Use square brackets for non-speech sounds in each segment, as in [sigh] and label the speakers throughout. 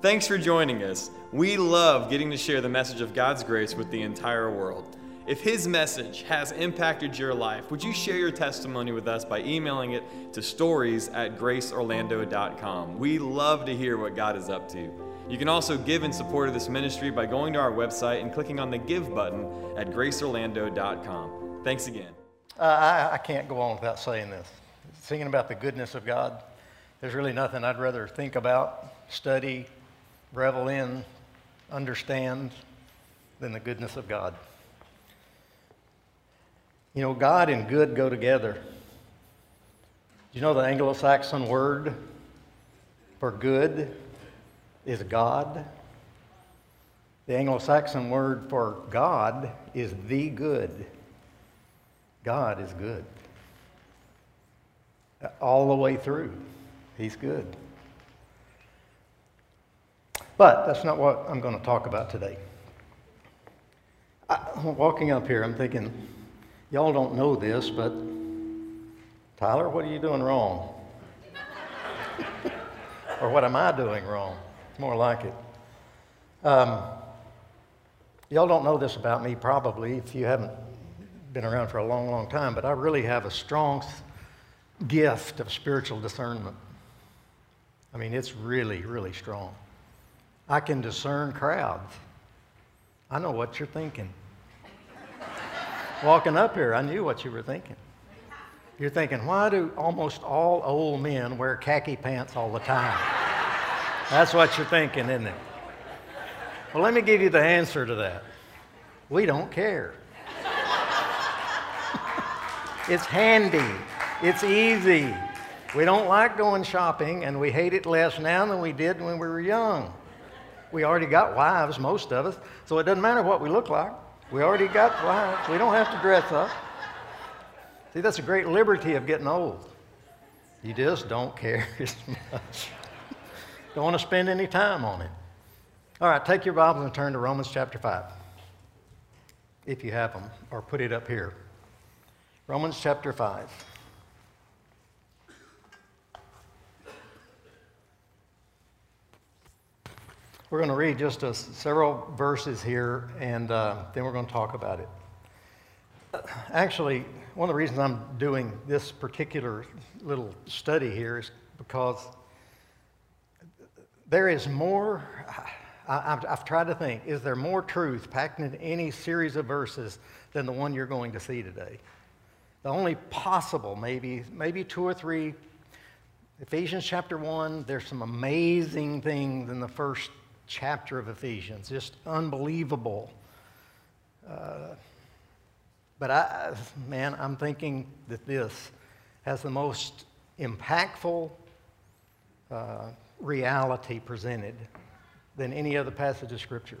Speaker 1: Thanks for joining us. We love getting to share the message of God's grace with the entire world. If His message has impacted your life, would you share your testimony with us by emailing it to stories at graceorlando.com? We love to hear what God is up to. You can also give in support of this ministry by going to our website and clicking on the Give button at graceorlando.com. Thanks again.
Speaker 2: Uh, I, I can't go on without saying this. Singing about the goodness of God, there's really nothing I'd rather think about, study, revel in, understand than the goodness of God. You know, God and good go together. Do you know the Anglo Saxon word for good is God? The Anglo Saxon word for God is the good. God is good. All the way through, He's good. But that's not what I'm going to talk about today. I, walking up here, I'm thinking, y'all don't know this, but Tyler, what are you doing wrong? [laughs] or what am I doing wrong? It's more like it. Um, y'all don't know this about me, probably, if you haven't been around for a long, long time, but I really have a strong gift of spiritual discernment. I mean, it's really, really strong. I can discern crowds. I know what you're thinking. Walking up here, I knew what you were thinking. You're thinking, why do almost all old men wear khaki pants all the time? That's what you're thinking, isn't it? Well, let me give you the answer to that. We don't care. [laughs] it's handy, it's easy. We don't like going shopping, and we hate it less now than we did when we were young. We already got wives, most of us, so it doesn't matter what we look like. We already got wives. We don't have to dress up. See, that's a great liberty of getting old. You just don't care [laughs] as much. don't want to spend any time on it. All right, take your Bibles and turn to Romans chapter 5, if you have them, or put it up here. Romans chapter 5. We're going to read just a, several verses here, and uh, then we're going to talk about it. Actually, one of the reasons I'm doing this particular little study here is because there is more. I, have tried to think, is there more truth packed in any series of verses than the one you're going to see today? The only possible, maybe, maybe two or three. Ephesians chapter 1, there's some amazing things in the first chapter of Ephesians, just unbelievable. Uh, but I, man, I'm thinking that this has the most impactful uh, reality presented than any other passage of Scripture.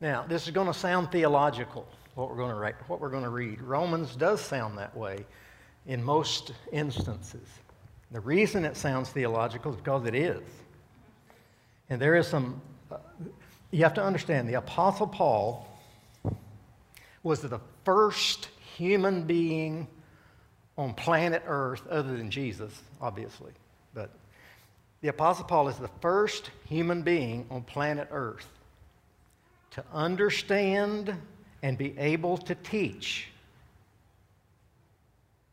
Speaker 2: Now, this is going to sound theological, what we're going to write, what we're going to read. Romans does sound that way in most instances. The reason it sounds theological is because it is. And there is some, uh, you have to understand, the Apostle Paul was the first human being on planet Earth, other than Jesus, obviously. But the Apostle Paul is the first human being on planet Earth to understand and be able to teach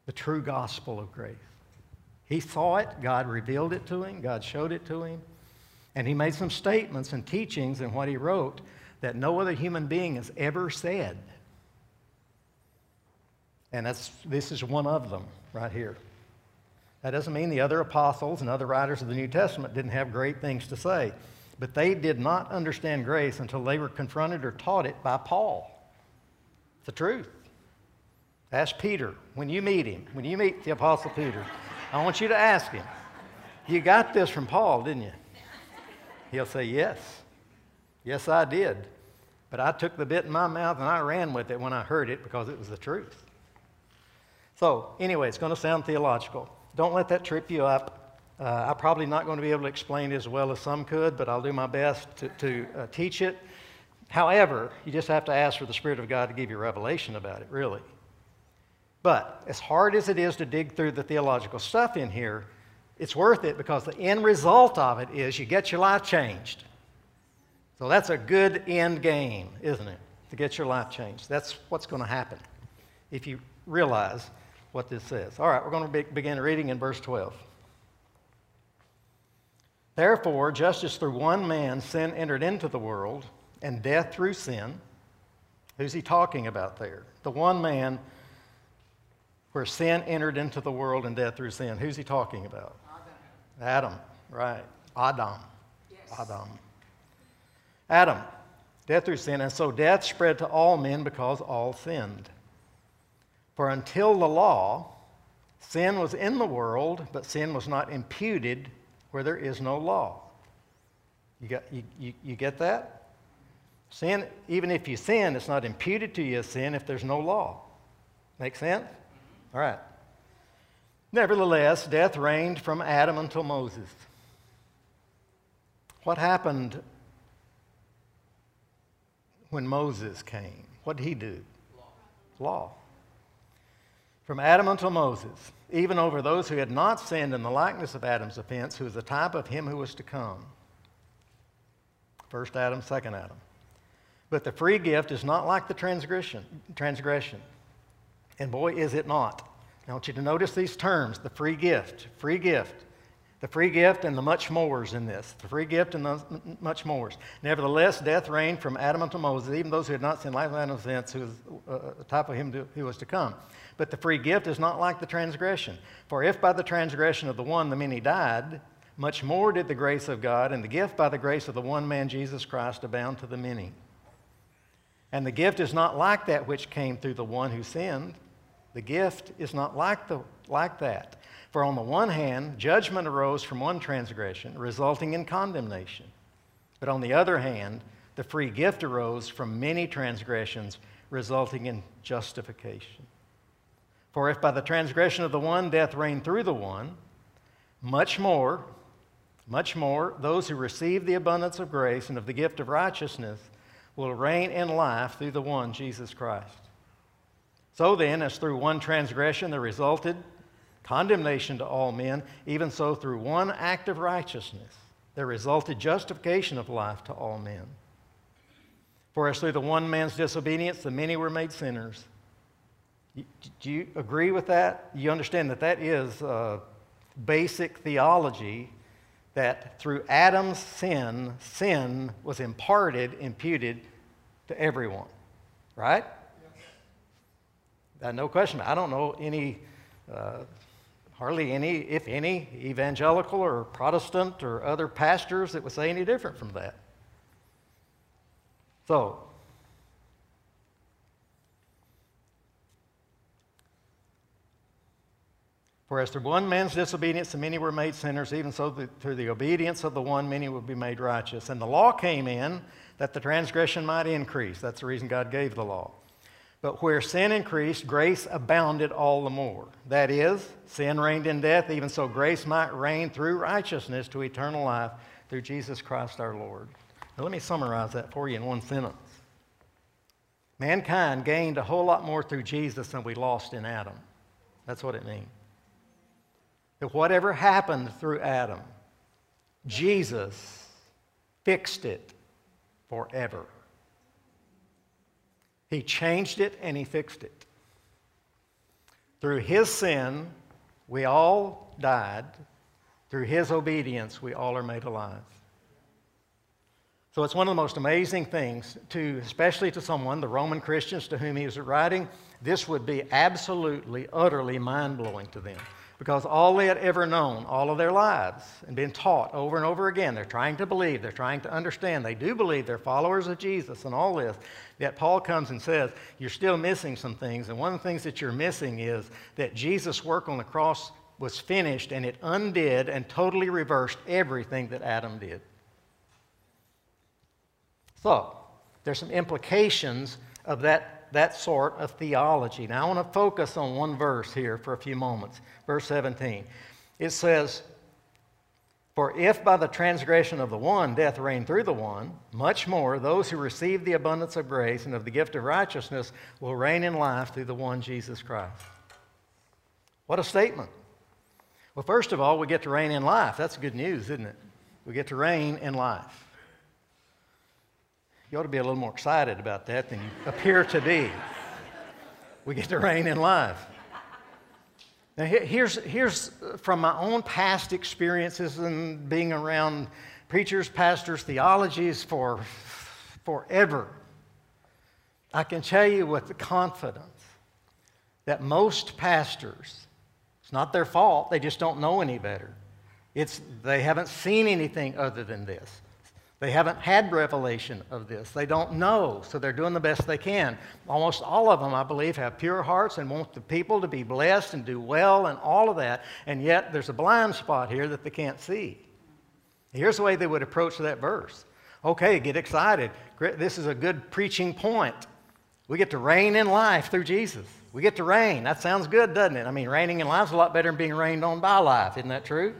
Speaker 2: the true gospel of grace. He saw it, God revealed it to him, God showed it to him, and he made some statements and teachings in what he wrote that no other human being has ever said. And that's, this is one of them right here. That doesn't mean the other apostles and other writers of the New Testament didn't have great things to say, but they did not understand grace until they were confronted or taught it by Paul. It's the truth. Ask Peter when you meet him, when you meet the Apostle Peter. I want you to ask him, You got this from Paul, didn't you? He'll say, Yes. Yes, I did. But I took the bit in my mouth and I ran with it when I heard it because it was the truth. So, anyway, it's going to sound theological. Don't let that trip you up. Uh, I'm probably not going to be able to explain it as well as some could, but I'll do my best to, to uh, teach it. However, you just have to ask for the Spirit of God to give you revelation about it, really. But as hard as it is to dig through the theological stuff in here, it's worth it because the end result of it is you get your life changed. So that's a good end game, isn't it? To get your life changed. That's what's going to happen if you realize what this says. All right, we're going to be, begin reading in verse 12. Therefore, just as through one man sin entered into the world, and death through sin, who's he talking about there? The one man where sin entered into the world and death through sin. Who's he talking about? Adam, Adam, right. Adam. Yes. Adam. Adam, death through sin. And so death spread to all men because all sinned. For until the law, sin was in the world, but sin was not imputed where there is no law. You, got, you, you, you get that? Sin, even if you sin, it's not imputed to you as sin if there's no law. Make sense? All right. Nevertheless, death reigned from Adam until Moses. What happened when Moses came? What did he do? Law. Law. From Adam until Moses, even over those who had not sinned in the likeness of Adam's offense, who was the type of him who was to come. First Adam, second Adam. But the free gift is not like the transgression. transgression. And boy, is it not. I want you to notice these terms the free gift, free gift, the free gift and the much mores in this. The free gift and the much mores. Nevertheless, death reigned from Adam unto Moses, even those who had not seen like Adam's offense, who was uh, the type of him who was to come. But the free gift is not like the transgression. For if by the transgression of the one the many died, much more did the grace of God and the gift by the grace of the one man Jesus Christ abound to the many. And the gift is not like that which came through the one who sinned. The gift is not like, the, like that. For on the one hand, judgment arose from one transgression, resulting in condemnation. But on the other hand, the free gift arose from many transgressions, resulting in justification. For if by the transgression of the one death reigned through the one, much more, much more, those who receive the abundance of grace and of the gift of righteousness will reign in life through the one, Jesus Christ. So then, as through one transgression there resulted condemnation to all men, even so through one act of righteousness there resulted justification of life to all men. For as through the one man's disobedience the many were made sinners. Do you agree with that? You understand that that is uh, basic theology that through Adam's sin, sin was imparted, imputed to everyone, right? Uh, no question. I don't know any, uh, hardly any, if any, evangelical or Protestant or other pastors that would say any different from that. So, For as through one man's disobedience the many were made sinners, even so through the obedience of the one many will be made righteous. And the law came in that the transgression might increase. That's the reason God gave the law. But where sin increased, grace abounded all the more. That is, sin reigned in death, even so grace might reign through righteousness to eternal life through Jesus Christ our Lord. Now, let me summarize that for you in one sentence. Mankind gained a whole lot more through Jesus than we lost in Adam. That's what it means that whatever happened through Adam, Jesus fixed it forever. He changed it and he fixed it. Through his sin, we all died. Through his obedience, we all are made alive. So it's one of the most amazing things to, especially to someone, the Roman Christians to whom he was writing, this would be absolutely, utterly mind blowing to them because all they had ever known all of their lives and been taught over and over again, they're trying to believe, they're trying to understand, they do believe they're followers of Jesus and all this. Yet Paul comes and says, You're still missing some things. And one of the things that you're missing is that Jesus' work on the cross was finished and it undid and totally reversed everything that Adam did. So, there's some implications of that that sort of theology. Now, I want to focus on one verse here for a few moments. Verse 17. It says, For if by the transgression of the one death reigned through the one, much more those who receive the abundance of grace and of the gift of righteousness will reign in life through the one Jesus Christ. What a statement. Well, first of all, we get to reign in life. That's good news, isn't it? We get to reign in life. You ought to be a little more excited about that than you appear to be. We get to reign in life. Now, here's, here's uh, from my own past experiences and being around preachers, pastors, theologies for forever. I can tell you with confidence that most pastors, it's not their fault, they just don't know any better. It's, they haven't seen anything other than this. They haven't had revelation of this. They don't know, so they're doing the best they can. Almost all of them, I believe, have pure hearts and want the people to be blessed and do well and all of that. And yet, there's a blind spot here that they can't see. Here's the way they would approach that verse. Okay, get excited. This is a good preaching point. We get to reign in life through Jesus. We get to reign. That sounds good, doesn't it? I mean, reigning in life is a lot better than being reigned on by life. Isn't that true?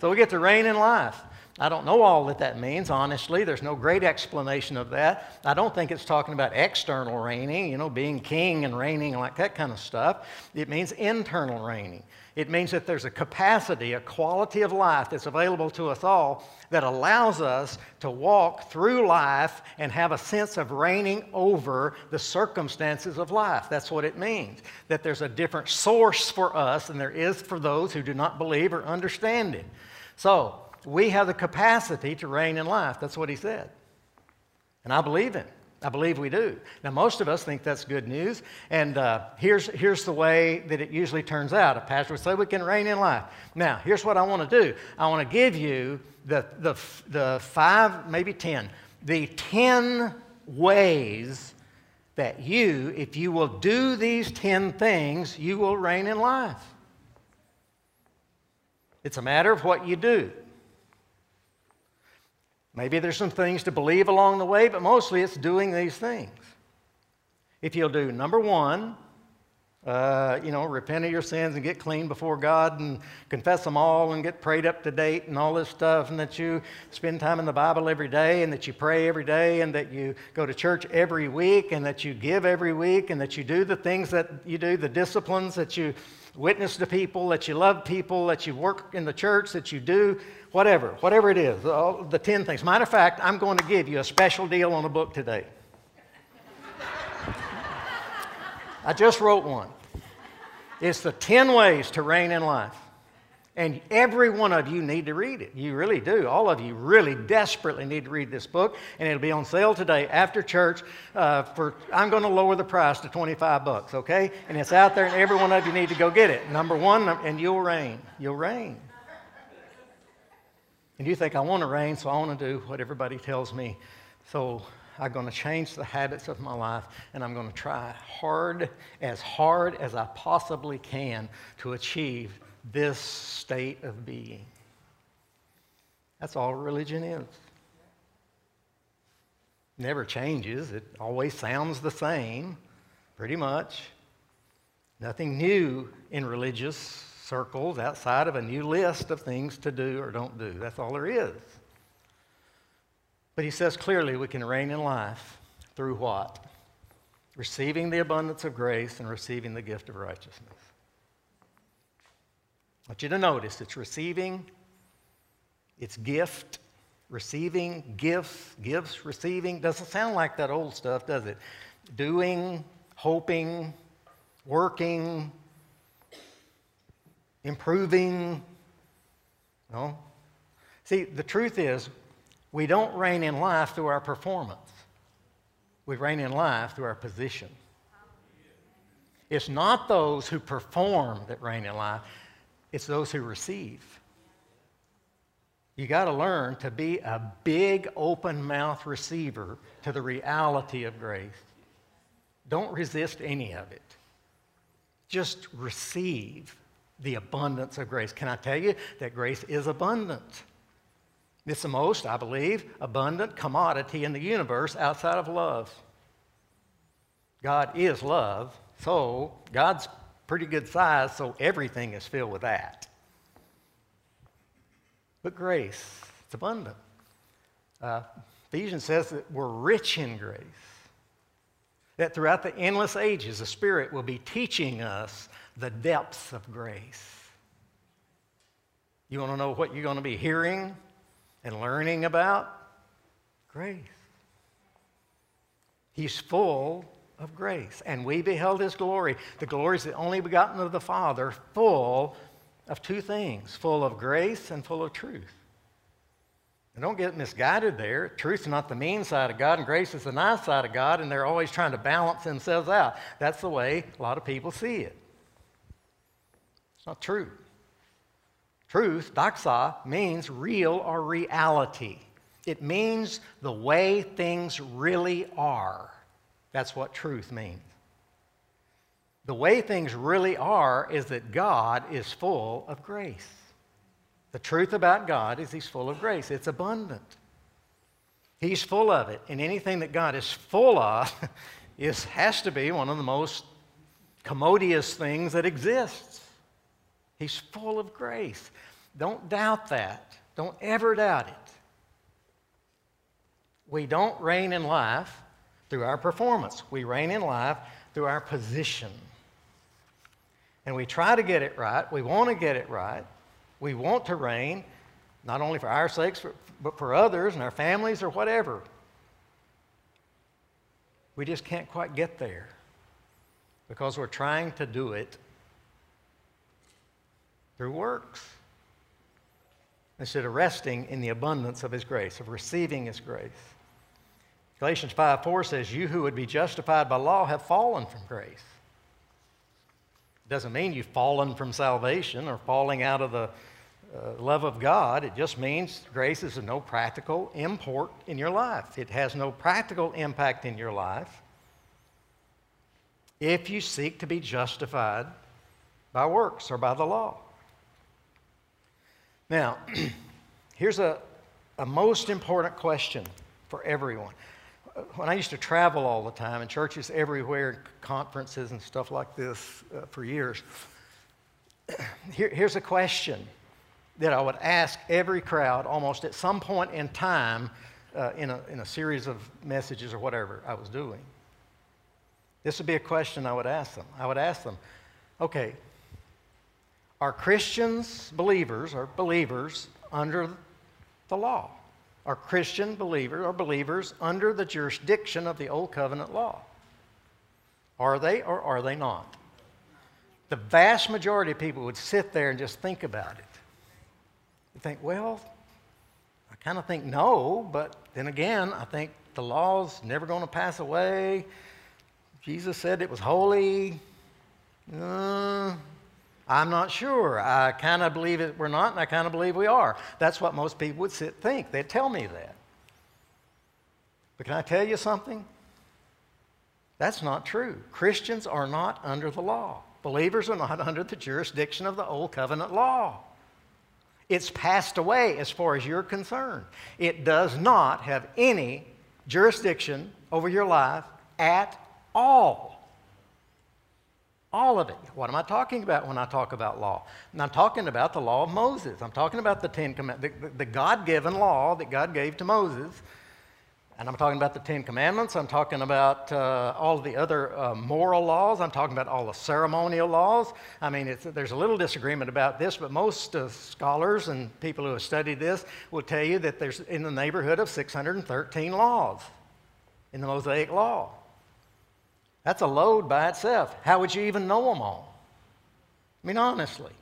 Speaker 2: So we get to reign in life. I don't know all that that means, honestly. There's no great explanation of that. I don't think it's talking about external reigning, you know, being king and reigning like that kind of stuff. It means internal reigning. It means that there's a capacity, a quality of life that's available to us all that allows us to walk through life and have a sense of reigning over the circumstances of life. That's what it means. That there's a different source for us than there is for those who do not believe or understand it. So, we have the capacity to reign in life. That's what he said. And I believe it. I believe we do. Now, most of us think that's good news, and uh, here's, here's the way that it usually turns out. A pastor would say we can reign in life. Now, here's what I want to do I want to give you the, the, the five, maybe ten, the ten ways that you, if you will do these ten things, you will reign in life. It's a matter of what you do. Maybe there's some things to believe along the way, but mostly it's doing these things. If you'll do number one, uh, you know, repent of your sins and get clean before God and confess them all and get prayed up to date and all this stuff, and that you spend time in the Bible every day and that you pray every day and that you go to church every week and that you give every week and that you do the things that you do, the disciplines that you witness to people, that you love people, that you work in the church, that you do whatever, whatever it is, all the 10 things. Matter of fact, I'm going to give you a special deal on a book today. I just wrote one. It's the 10 ways to reign in life. And every one of you need to read it. You really do. All of you really desperately need to read this book. And it'll be on sale today after church. Uh, for I'm going to lower the price to 25 bucks. Okay? And it's out there, and every one of you need to go get it. Number one, and you'll reign. You'll reign. And you think, I want to reign, so I want to do what everybody tells me. So I'm going to change the habits of my life, and I'm going to try hard, as hard as I possibly can, to achieve this state of being. That's all religion is. Never changes, it always sounds the same, pretty much. Nothing new in religious circles outside of a new list of things to do or don't do. That's all there is. But he says clearly we can reign in life through what? Receiving the abundance of grace and receiving the gift of righteousness. I want you to notice it's receiving, it's gift, receiving, gifts, gifts, receiving. Doesn't sound like that old stuff, does it? Doing, hoping, working, improving. No. See, the truth is, we don't reign in life through our performance. We reign in life through our position. It's not those who perform that reign in life, it's those who receive. You got to learn to be a big open mouth receiver to the reality of grace. Don't resist any of it. Just receive the abundance of grace. Can I tell you that grace is abundant? It's the most, I believe, abundant commodity in the universe outside of love. God is love, so God's pretty good size, so everything is filled with that. But grace, it's abundant. Uh, Ephesians says that we're rich in grace. That throughout the endless ages, the Spirit will be teaching us the depths of grace. You want to know what you're going to be hearing and learning about? Grace. He's full of grace. And we beheld his glory. The glory is the only begotten of the Father, full of two things full of grace and full of truth. And don't get misguided there. Truth is not the mean side of God, and grace is the nice side of God, and they're always trying to balance themselves out. That's the way a lot of people see it. It's not true. Truth, doxa, means real or reality. It means the way things really are. That's what truth means. The way things really are is that God is full of grace. The truth about God is He's full of grace, it's abundant. He's full of it. And anything that God is full of [laughs] is, has to be one of the most commodious things that exists. He's full of grace. Don't doubt that. Don't ever doubt it. We don't reign in life through our performance, we reign in life through our position. And we try to get it right. We want to get it right. We want to reign, not only for our sakes, but for others and our families or whatever. We just can't quite get there because we're trying to do it through works instead of resting in the abundance of His grace, of receiving His grace. Galatians 5 4 says, You who would be justified by law have fallen from grace. It doesn't mean you've fallen from salvation or falling out of the uh, love of God. It just means grace is of no practical import in your life. It has no practical impact in your life if you seek to be justified by works or by the law. Now, [clears throat] here's a, a most important question for everyone. When I used to travel all the time in churches everywhere, conferences and stuff like this uh, for years, [clears throat] here, here's a question that I would ask every crowd almost at some point in time uh, in, a, in a series of messages or whatever I was doing. This would be a question I would ask them. I would ask them, okay, are Christians believers or believers under the law? Are Christian believers or believers under the jurisdiction of the Old Covenant law? Are they or are they not? The vast majority of people would sit there and just think about it. You think, well, I kind of think no, but then again, I think the law's never going to pass away. Jesus said it was holy. Uh, I'm not sure. I kind of believe it we're not, and I kind of believe we are. That's what most people would sit think. They'd tell me that. But can I tell you something? That's not true. Christians are not under the law. Believers are not [laughs] under the jurisdiction of the old covenant law. It's passed away as far as you're concerned. It does not have any jurisdiction over your life at all. All of it. What am I talking about when I talk about law? And I'm talking about the law of Moses. I'm talking about the Ten Commandments, the, the, the God given law that God gave to Moses and I'm talking about the Ten Commandments. I'm talking about uh, all the other uh, moral laws. I'm talking about all the ceremonial laws. I mean, there's a little disagreement about this, but most uh, scholars and people who have studied this will tell you that there's in the neighborhood of 613 laws in the Mosaic Law. That's a load by itself. How would you even know them all? I mean, honestly.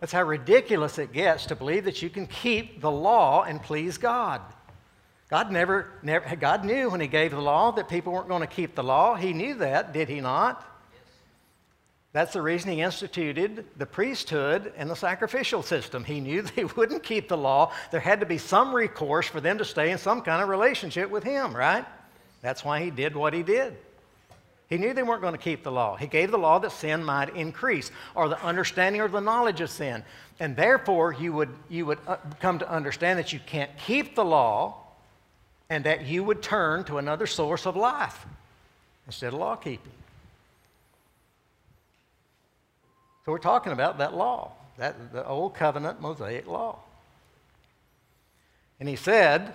Speaker 2: That's how ridiculous it gets to believe that you can keep the law and please God. God never, never, God knew when He gave the law that people weren't going to keep the law. He knew that, did He not? That's the reason He instituted the priesthood and the sacrificial system. He knew [laughs] they wouldn't keep the law. There had to be some recourse for them to stay in some kind of relationship with Him, right? That's why He did what He did. He knew they weren't going to keep the law. He gave the law that sin might increase, or the understanding or the knowledge of sin. And therefore, you would, you would uh, come to understand that you can't keep the law and that you would turn to another source of life instead of law keeping. So we're talking about that law, that the old covenant Mosaic law. And he said,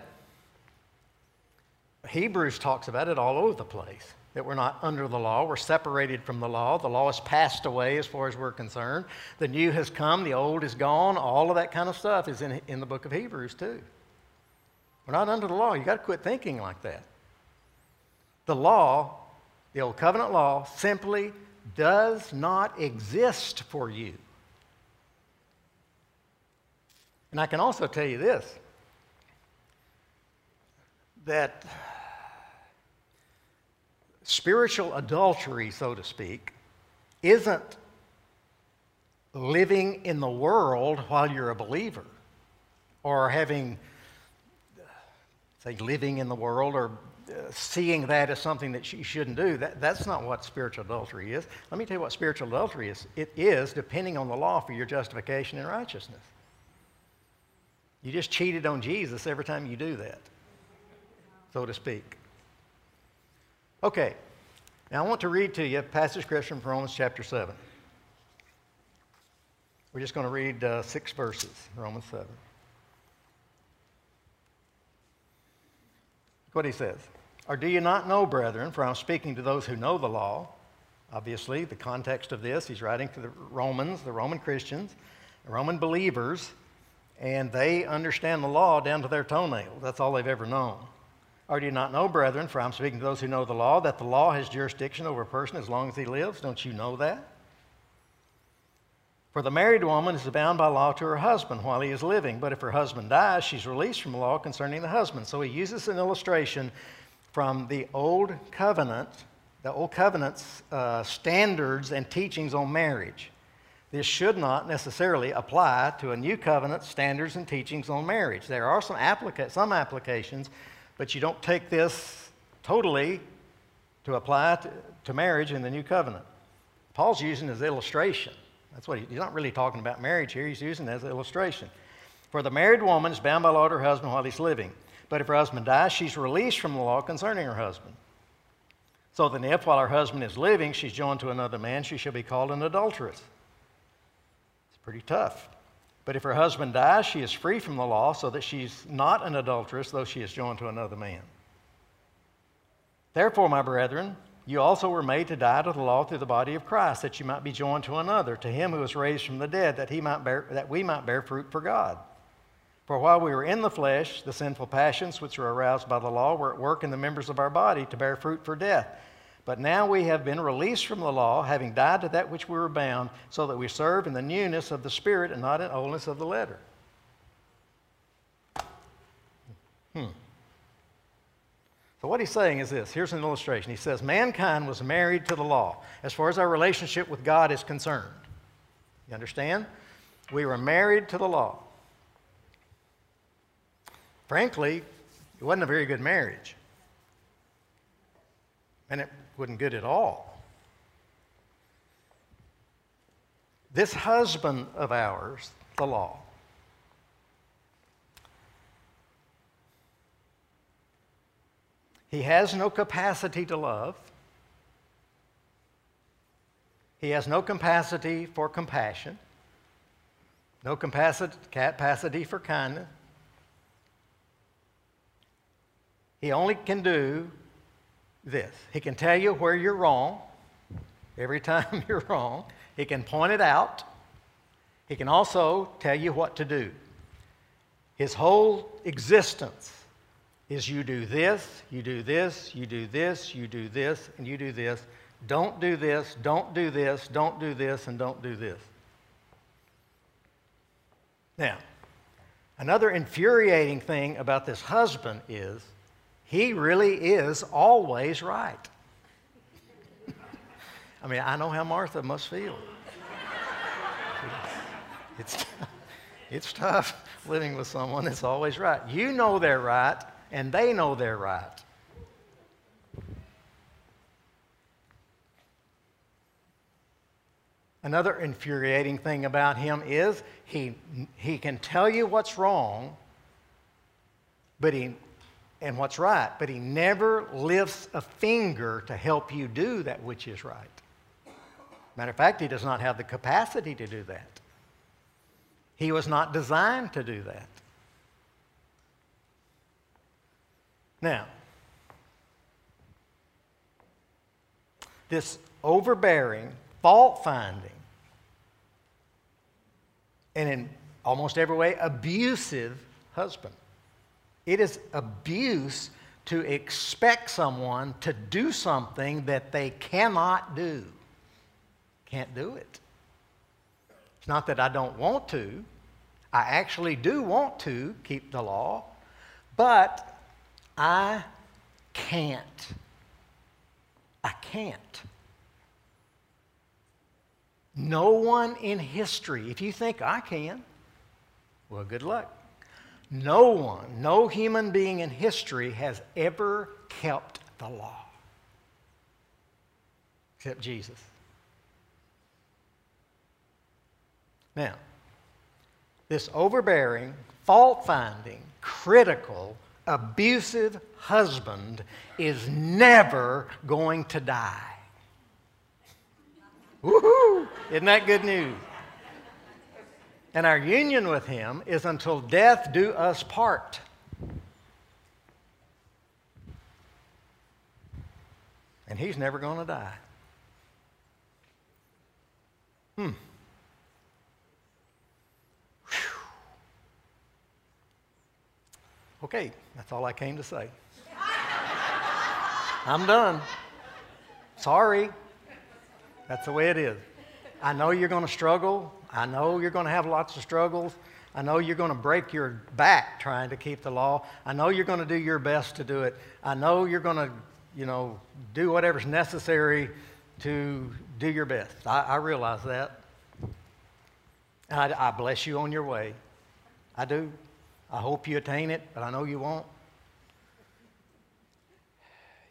Speaker 2: Hebrews talks about it all over the place. That we're not under the law. We're separated from the law. The law has passed away as far as we're concerned. The new has come, the old is gone. All of that kind of stuff is in, in the book of Hebrews, too. We're not under the law. You've got to quit thinking like that. The law, the old covenant law, simply does not exist for you. And I can also tell you this that spiritual adultery, so to speak, isn't living in the world while you're a believer or having, say, living in the world or uh, seeing that as something that you shouldn't do. That, that's not what spiritual adultery is. Let me tell you what spiritual adultery is it is depending on the law for your justification and righteousness. You just cheated on Jesus every time you do that, so to speak. Okay, now I want to read to you a passage scripture from Romans chapter 7. We're just going to read uh, six verses, Romans 7. Look what he says. Or do you not know, brethren, for I'm speaking to those who know the law, obviously, the context of this, he's writing to the Romans, the Roman Christians, the Roman believers, and they understand the law down to their toenails. That's all they've ever known. Or do you not know, brethren, for I'm speaking to those who know the law, that the law has jurisdiction over a person as long as he lives? Don't you know that? For the married woman is bound by law to her husband while he is living, but if her husband dies, she's released from the law concerning the husband. So he uses an illustration from the Old Covenant, the Old Covenant's uh, standards and teachings on marriage. This should not necessarily apply to a New Covenant standards and teachings on marriage. There are some, applica- some applications but you don't take this totally to apply to, marriage in the new covenant. Paul's using it as illustration. That's what he, he's not really talking about marriage here, he's using it as illustration. For the married woman is bound by law to her husband while he's living. But if her husband dies, she's released from the law concerning her husband. So then, if while her husband is living, she's joined to another man, she shall be called an adulteress. It's pretty tough. But if her husband dies, she is free from the law, so that she's not an adulteress, though she is joined to another man. Therefore, my brethren, you also were made to die to the law through the body of Christ, that you might be joined to another, to him who was raised from the dead, that, he might bear, that we might bear fruit for God. For while we were in the flesh, the sinful passions which were aroused by the law were at work in the members of our body to bear fruit for death. But now we have been released from the law, having died to that which we were bound, so that we serve in the newness of the Spirit and not in oldness of the letter. Hmm. So, what he's saying is this here's an illustration. He says, Mankind was married to the law as far as our relationship with God is concerned. You understand? We were married to the law. Frankly, it wasn't a very good marriage. And it wasn't good at all. This husband of ours, the law, he has no capacity to love. He has no capacity for compassion, no capacity for kindness. He only can do this He can tell you where you're wrong every time [laughs] you're wrong, He can point it out, He can also tell you what to do. His whole existence is you do this, you do this, you do this, you do this, and you do this. Don't do this, don't do this, don't do this, and don't do this. Now, another infuriating thing about this husband is he really is always right. I mean, I know how Martha must feel. It's, it's tough living with someone that's always right. You know they're right, and they know they're right. Another infuriating thing about him is he, he can tell you what's wrong, but he and what's right, but he never lifts a finger to help you do that which is right. Matter of fact, he does not have the capacity to do that. He was not designed to do that. Now, this overbearing, fault finding, and in almost every way, abusive husband. It is abuse to expect someone to do something that they cannot do. Can't do it. It's not that I don't want to, I actually do want to keep the law, but I can't. I can't. No one in history, if you think I can, well, good luck. No one, no human being in history has ever kept the law except Jesus. Now, this overbearing, fault finding, critical, abusive husband is never going to die. Woohoo! Isn't that good news? And our union with him is until death do us part. And he's never going to die. Hmm. Okay, that's all I came to say. [laughs] I'm done. Sorry. That's the way it is. I know you're going to struggle. I know you're going to have lots of struggles. I know you're going to break your back trying to keep the law. I know you're going to do your best to do it. I know you're going to, you know, do whatever's necessary to do your best. I, I realize that. I, I bless you on your way. I do. I hope you attain it, but I know you won't.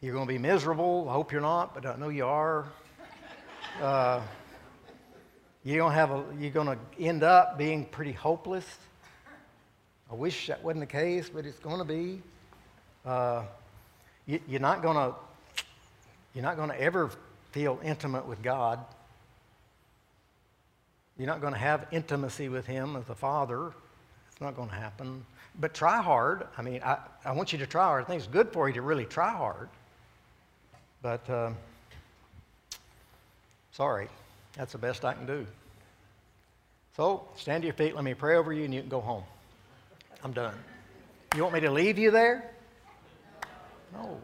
Speaker 2: You're going to be miserable. I hope you're not, but I know you are. Uh, you're going to have a, you're going to end up being pretty hopeless. I wish that wasn't the case, but it's going to be. Uh, you, you're not going to you're not going to ever feel intimate with God. You're not going to have intimacy with Him as a father. It's not going to happen. But try hard. I mean, I, I want you to try hard. I think it's good for you to really try hard. But uh, sorry. That's the best I can do. So stand to your feet. Let me pray over you, and you can go home. I'm done. You want me to leave you there? No.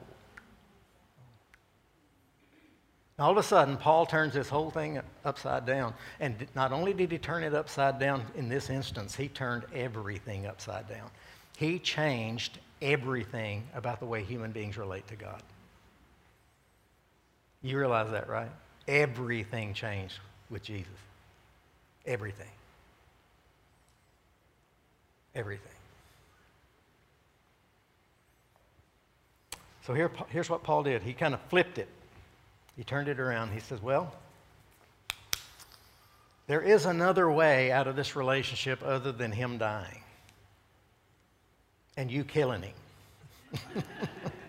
Speaker 2: All of a sudden, Paul turns this whole thing upside down. And not only did he turn it upside down in this instance, he turned everything upside down. He changed everything about the way human beings relate to God. You realize that, right? Everything changed with Jesus. Everything. Everything. So here, here's what Paul did. He kind of flipped it. He turned it around. He says, Well, there is another way out of this relationship other than him dying and you killing him. [laughs]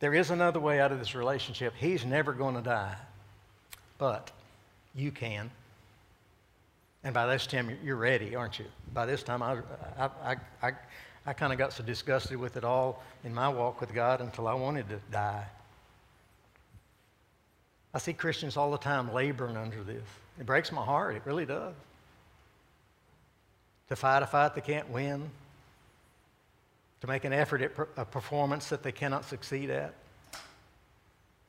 Speaker 2: There is another way out of this relationship. He's never going to die, but you can. And by this time, you're ready, aren't you? By this time, I, I, I, I, kind of got so disgusted with it all in my walk with God until I wanted to die. I see Christians all the time laboring under this. It breaks my heart. It really does. To fight a fight they can't win, to make an effort at a performance that they cannot succeed at,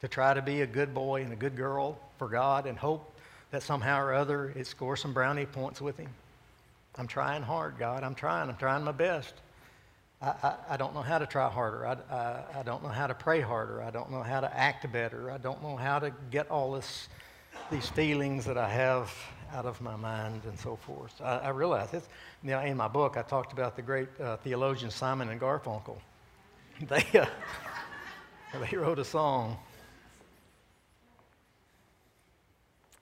Speaker 2: to try to be a good boy and a good girl for God and hope that somehow or other it scores some brownie points with Him. I'm trying hard, God. I'm trying. I'm trying my best. I, I, I don't know how to try harder. I, I, I, don't know how to pray harder. I don't know how to act better. I don't know how to get all this, these feelings that I have out of my mind and so forth. I, I realize this. You know, in my book, I talked about the great uh, theologian Simon and Garfunkel. [laughs] They, uh, they wrote a song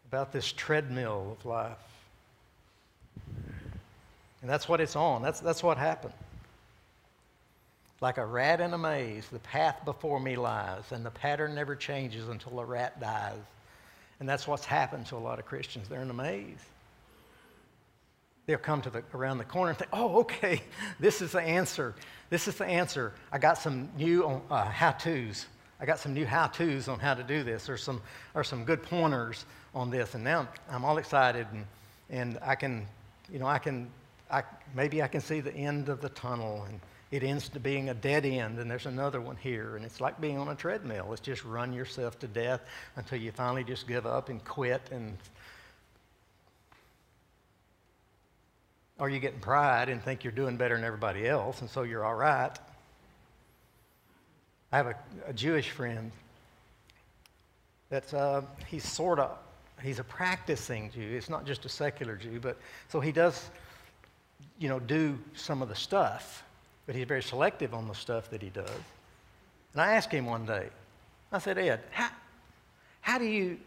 Speaker 2: about this treadmill of life. And that's what it's on. That's, that's what happened. Like a rat in a maze, the path before me lies, and the pattern never changes until the rat dies. And that's what's happened to a lot of Christians. They're in a maze. They'll come to the, around the corner and think, oh, okay, [laughs] this is the answer. This is the answer. I got some new uh, how to's I got some new how-tos on how to do this. There's some, or some good pointers on this, and now I'm all excited, and, and I can, you know, I can, I, maybe I can see the end of the tunnel, and it ends to being a dead end, and there's another one here, and it's like being on a treadmill. It's just run yourself to death until you finally just give up and quit, and or you get pride and think you're doing better than everybody else, and so you're all right. I have a, a Jewish friend that's, uh, he's sort of, he's a practicing Jew. It's not just a secular Jew, but so he does, you know, do some of the stuff, but he's very selective on the stuff that he does. And I asked him one day, I said, Ed, how, how do you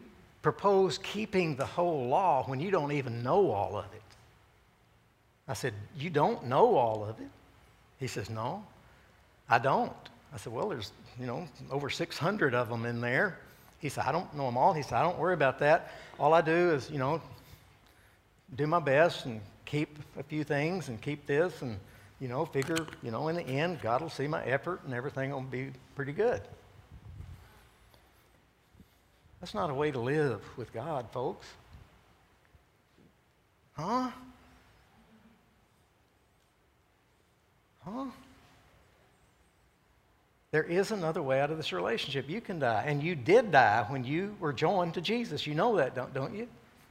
Speaker 2: propose keeping the whole law when you don't even know all of it? I said, You don't know all of it? He says, No, I don't. I said, Well, there's, you know, over 600 of them in there. He said, I don't know them all. He said, I don't worry about that. All I do is, you know, do my best and keep a few things and keep this and, you know, figure, you know, in the end, God will see my effort and everything will be pretty good. That's not a way to live with God, folks. Huh? Huh? There is another way out of this relationship. You can die. And you did die when you were joined to Jesus. You know that, don't, don't you?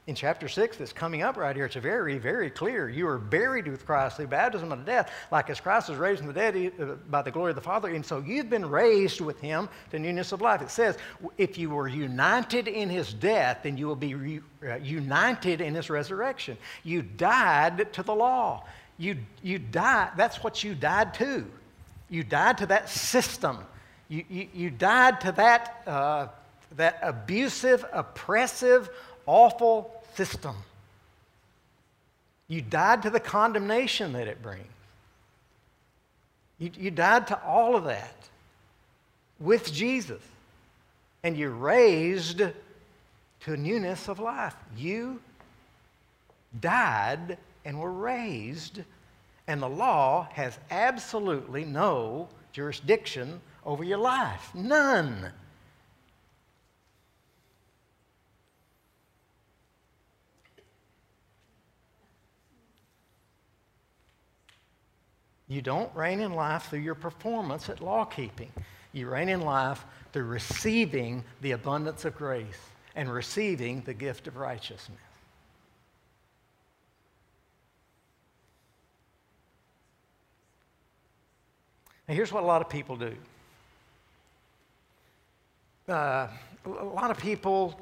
Speaker 2: In chapter 6, that's coming up right here, it's very, very clear. You are buried with Christ through baptism of death, like as Christ was raised from the dead uh, by the glory of the Father. And so you've been raised with him to newness of life. It says, if you were united in his death, then you will be re- uh, united in his resurrection. You died to the law. You, you died, that's what you died to. You died to that system. You, you, you died to that, uh, that abusive, oppressive, awful system. You died to the condemnation that it brings. You, you died to all of that with Jesus. And you're raised to newness of life. You died and were raised and the law has absolutely no jurisdiction over your life. None. You don't reign in life through your performance at law keeping. You reign in life through receiving the abundance of grace and receiving the gift of righteousness. Now, here's what a lot of people do. Uh, a lot of people,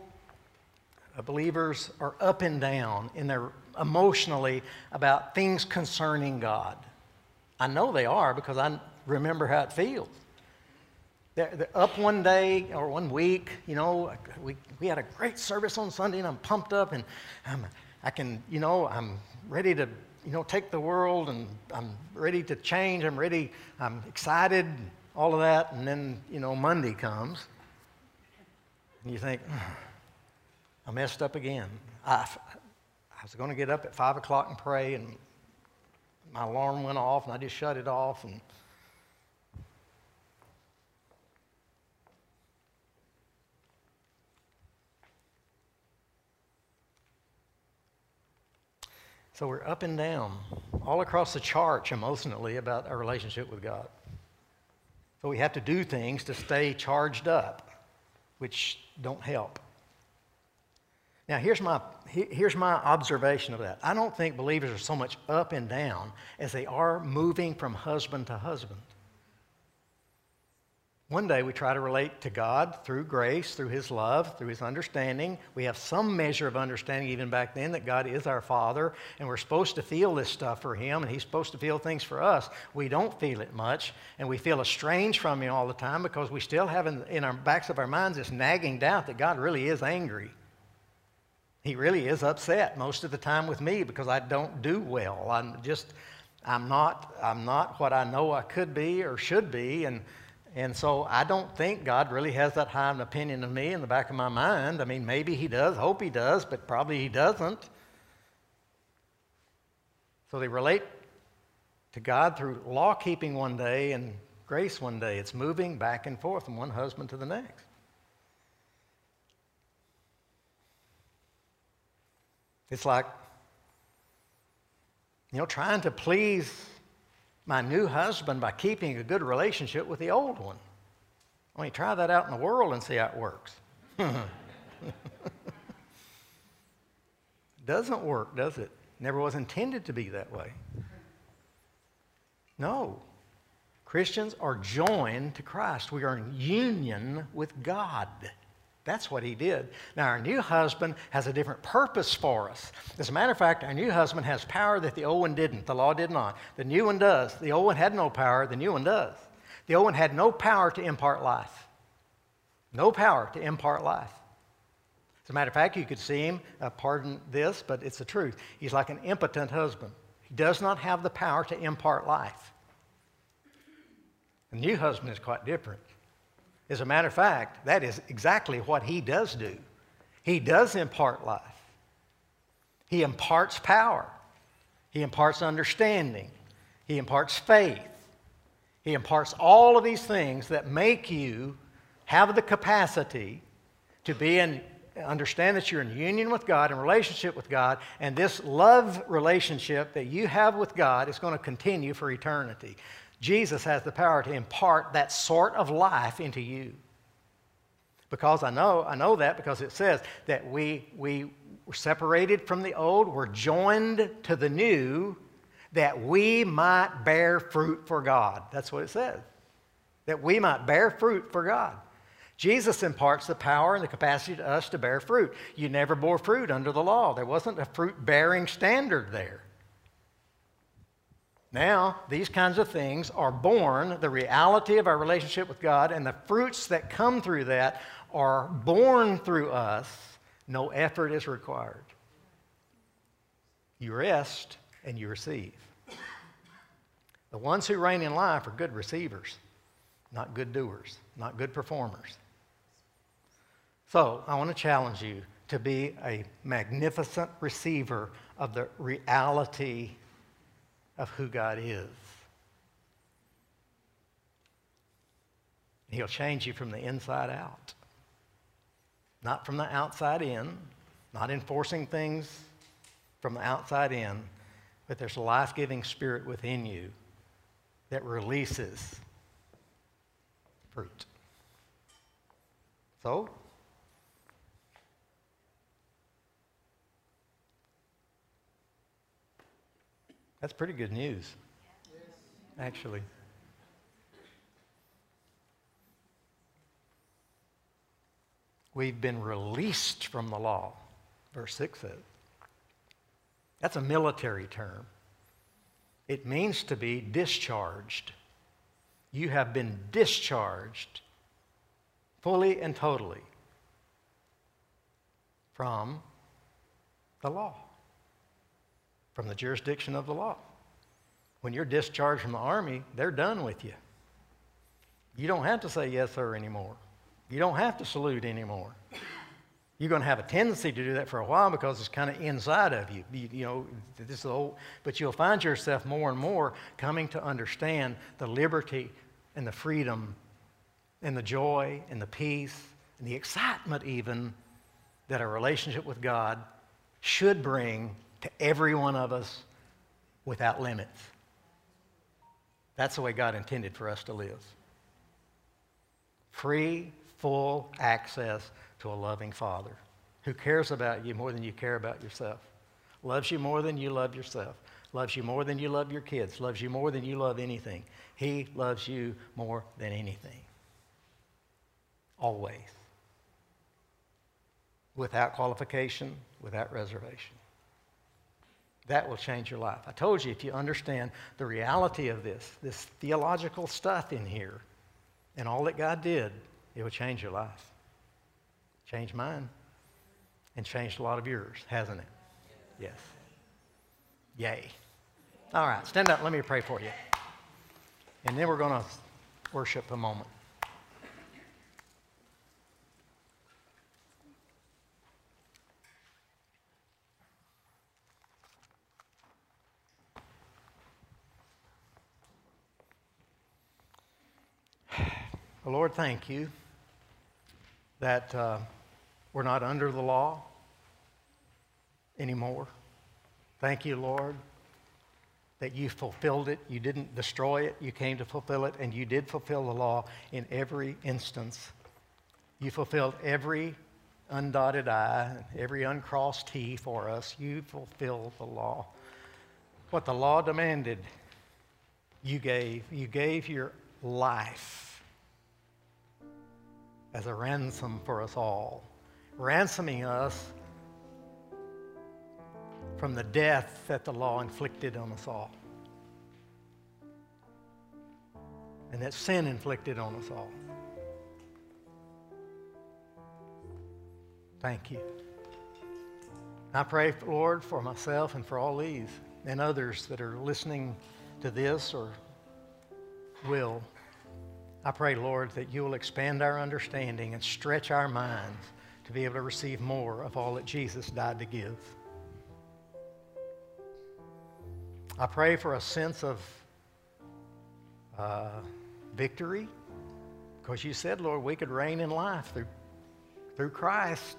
Speaker 2: uh, believers, are up and down in their emotionally about things concerning God. I know they are because I remember how it feels. They're, they're, up one day or one week, you know, we, we had a great service on Sunday and I'm pumped up and I'm, I can, you know, I'm ready to you know, take the world and I'm ready to change. I'm ready. I'm excited, all of that. And then, you know, Monday comes and you think, I messed up again. I, I was going to get up at 5 o'clock and pray, and my alarm went off, and I just shut it off. And So we're up and down, all across the chart emotionally about our relationship with God. So we have to do things to stay charged up, which don't help. Now, here's my, here's my observation of that. I don't think believers are so much up and down as they are moving from husband to husband. One day we try to relate to God through grace, through His love, through His understanding. We have some measure of understanding even back then that God is our Father and we're supposed to feel this stuff for Him and He's supposed to feel things for us. We don't feel it much and we feel estranged from Him all the time because we still have in, in our backs of our minds this nagging doubt that God really is angry. He really is upset most of the time with me because I don't do well. I'm just, I'm not, I'm not what I know I could be or should be and and so I don't think God really has that high an opinion of me in the back of my mind. I mean, maybe He does, hope He does, but probably He doesn't. So they relate to God through law keeping one day and grace one day. It's moving back and forth from one husband to the next. It's like, you know, trying to please my new husband by keeping a good relationship with the old one. I mean, try that out in the world and see how it works. [laughs] Doesn't work, does it? Never was intended to be that way. No. Christians are joined to Christ. We are in union with God. That's what he did. Now, our new husband has a different purpose for us. As a matter of fact, our new husband has power that the old one didn't. The law did not. The new one does. The old one had no power. The new one does. The old one had no power to impart life. No power to impart life. As a matter of fact, you could see him, uh, pardon this, but it's the truth. He's like an impotent husband. He does not have the power to impart life. The new husband is quite different. As a matter of fact, that is exactly what he does do. He does impart life, he imparts power, he imparts understanding, he imparts faith, he imparts all of these things that make you have the capacity to be in understand that you're in union with God, in relationship with God, and this love relationship that you have with God is going to continue for eternity. Jesus has the power to impart that sort of life into you. Because I know, I know that because it says that we, we were separated from the old, we're joined to the new, that we might bear fruit for God. That's what it says. That we might bear fruit for God. Jesus imparts the power and the capacity to us to bear fruit. You never bore fruit under the law, there wasn't a fruit bearing standard there. Now, these kinds of things are born, the reality of our relationship with God, and the fruits that come through that are born through us. No effort is required. You rest and you receive. The ones who reign in life are good receivers, not good doers, not good performers. So I want to challenge you to be a magnificent receiver of the reality of who God is. He'll change you from the inside out, not from the outside in, not enforcing things from the outside in, but there's a life giving spirit within you that releases fruit. So, That's pretty good news, actually. We've been released from the law, verse 6 says. That's a military term. It means to be discharged. You have been discharged fully and totally from the law from the jurisdiction of the law. When you're discharged from the army, they're done with you. You don't have to say yes, sir, anymore. You don't have to salute anymore. You're going to have a tendency to do that for a while because it's kind of inside of you. You, you know, this is old, but you'll find yourself more and more coming to understand the liberty and the freedom and the joy and the peace and the excitement, even that a relationship with God should bring to every one of us without limits. That's the way God intended for us to live. Free, full access to a loving Father who cares about you more than you care about yourself, loves you more than you love yourself, loves you more than you love your kids, loves you more than you love anything. He loves you more than anything. Always. Without qualification, without reservation. That will change your life. I told you if you understand the reality of this, this theological stuff in here, and all that God did, it will change your life. Change mine, and changed a lot of yours, hasn't it? Yes. Yay. All right, stand up. Let me pray for you. And then we're going to worship a moment. Lord, thank you that uh, we're not under the law anymore. Thank you, Lord, that you fulfilled it. You didn't destroy it, you came to fulfill it, and you did fulfill the law in every instance. You fulfilled every undotted I, every uncrossed T for us. You fulfilled the law. What the law demanded, you gave. You gave your life as a ransom for us all, ransoming us from the death that the law inflicted on us all. And that sin inflicted on us all. Thank you. I pray, Lord, for myself and for all these and others that are listening to this or will. I pray, Lord, that you will expand our understanding and stretch our minds to be able to receive more of all that Jesus died to give. I pray for a sense of uh, victory because you said, Lord, we could reign in life through, through Christ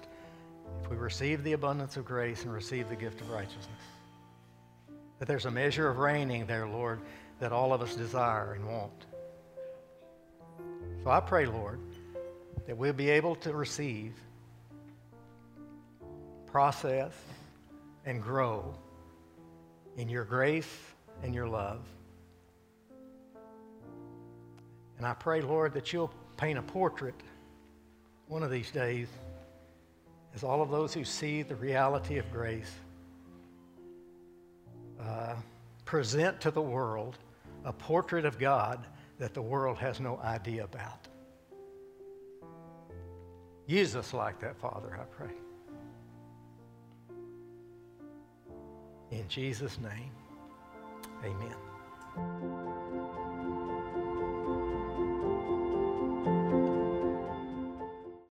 Speaker 2: if we receive the abundance of grace and receive the gift of righteousness. That there's a measure of reigning there, Lord, that all of us desire and want. So I pray, Lord, that we'll be able to receive, process, and grow in your grace and your love. And I pray, Lord, that you'll paint a portrait one of these days as all of those who see the reality of grace uh, present to the world a portrait of God that the world has no idea about. Use us like that, Father, I pray. In Jesus' name, amen.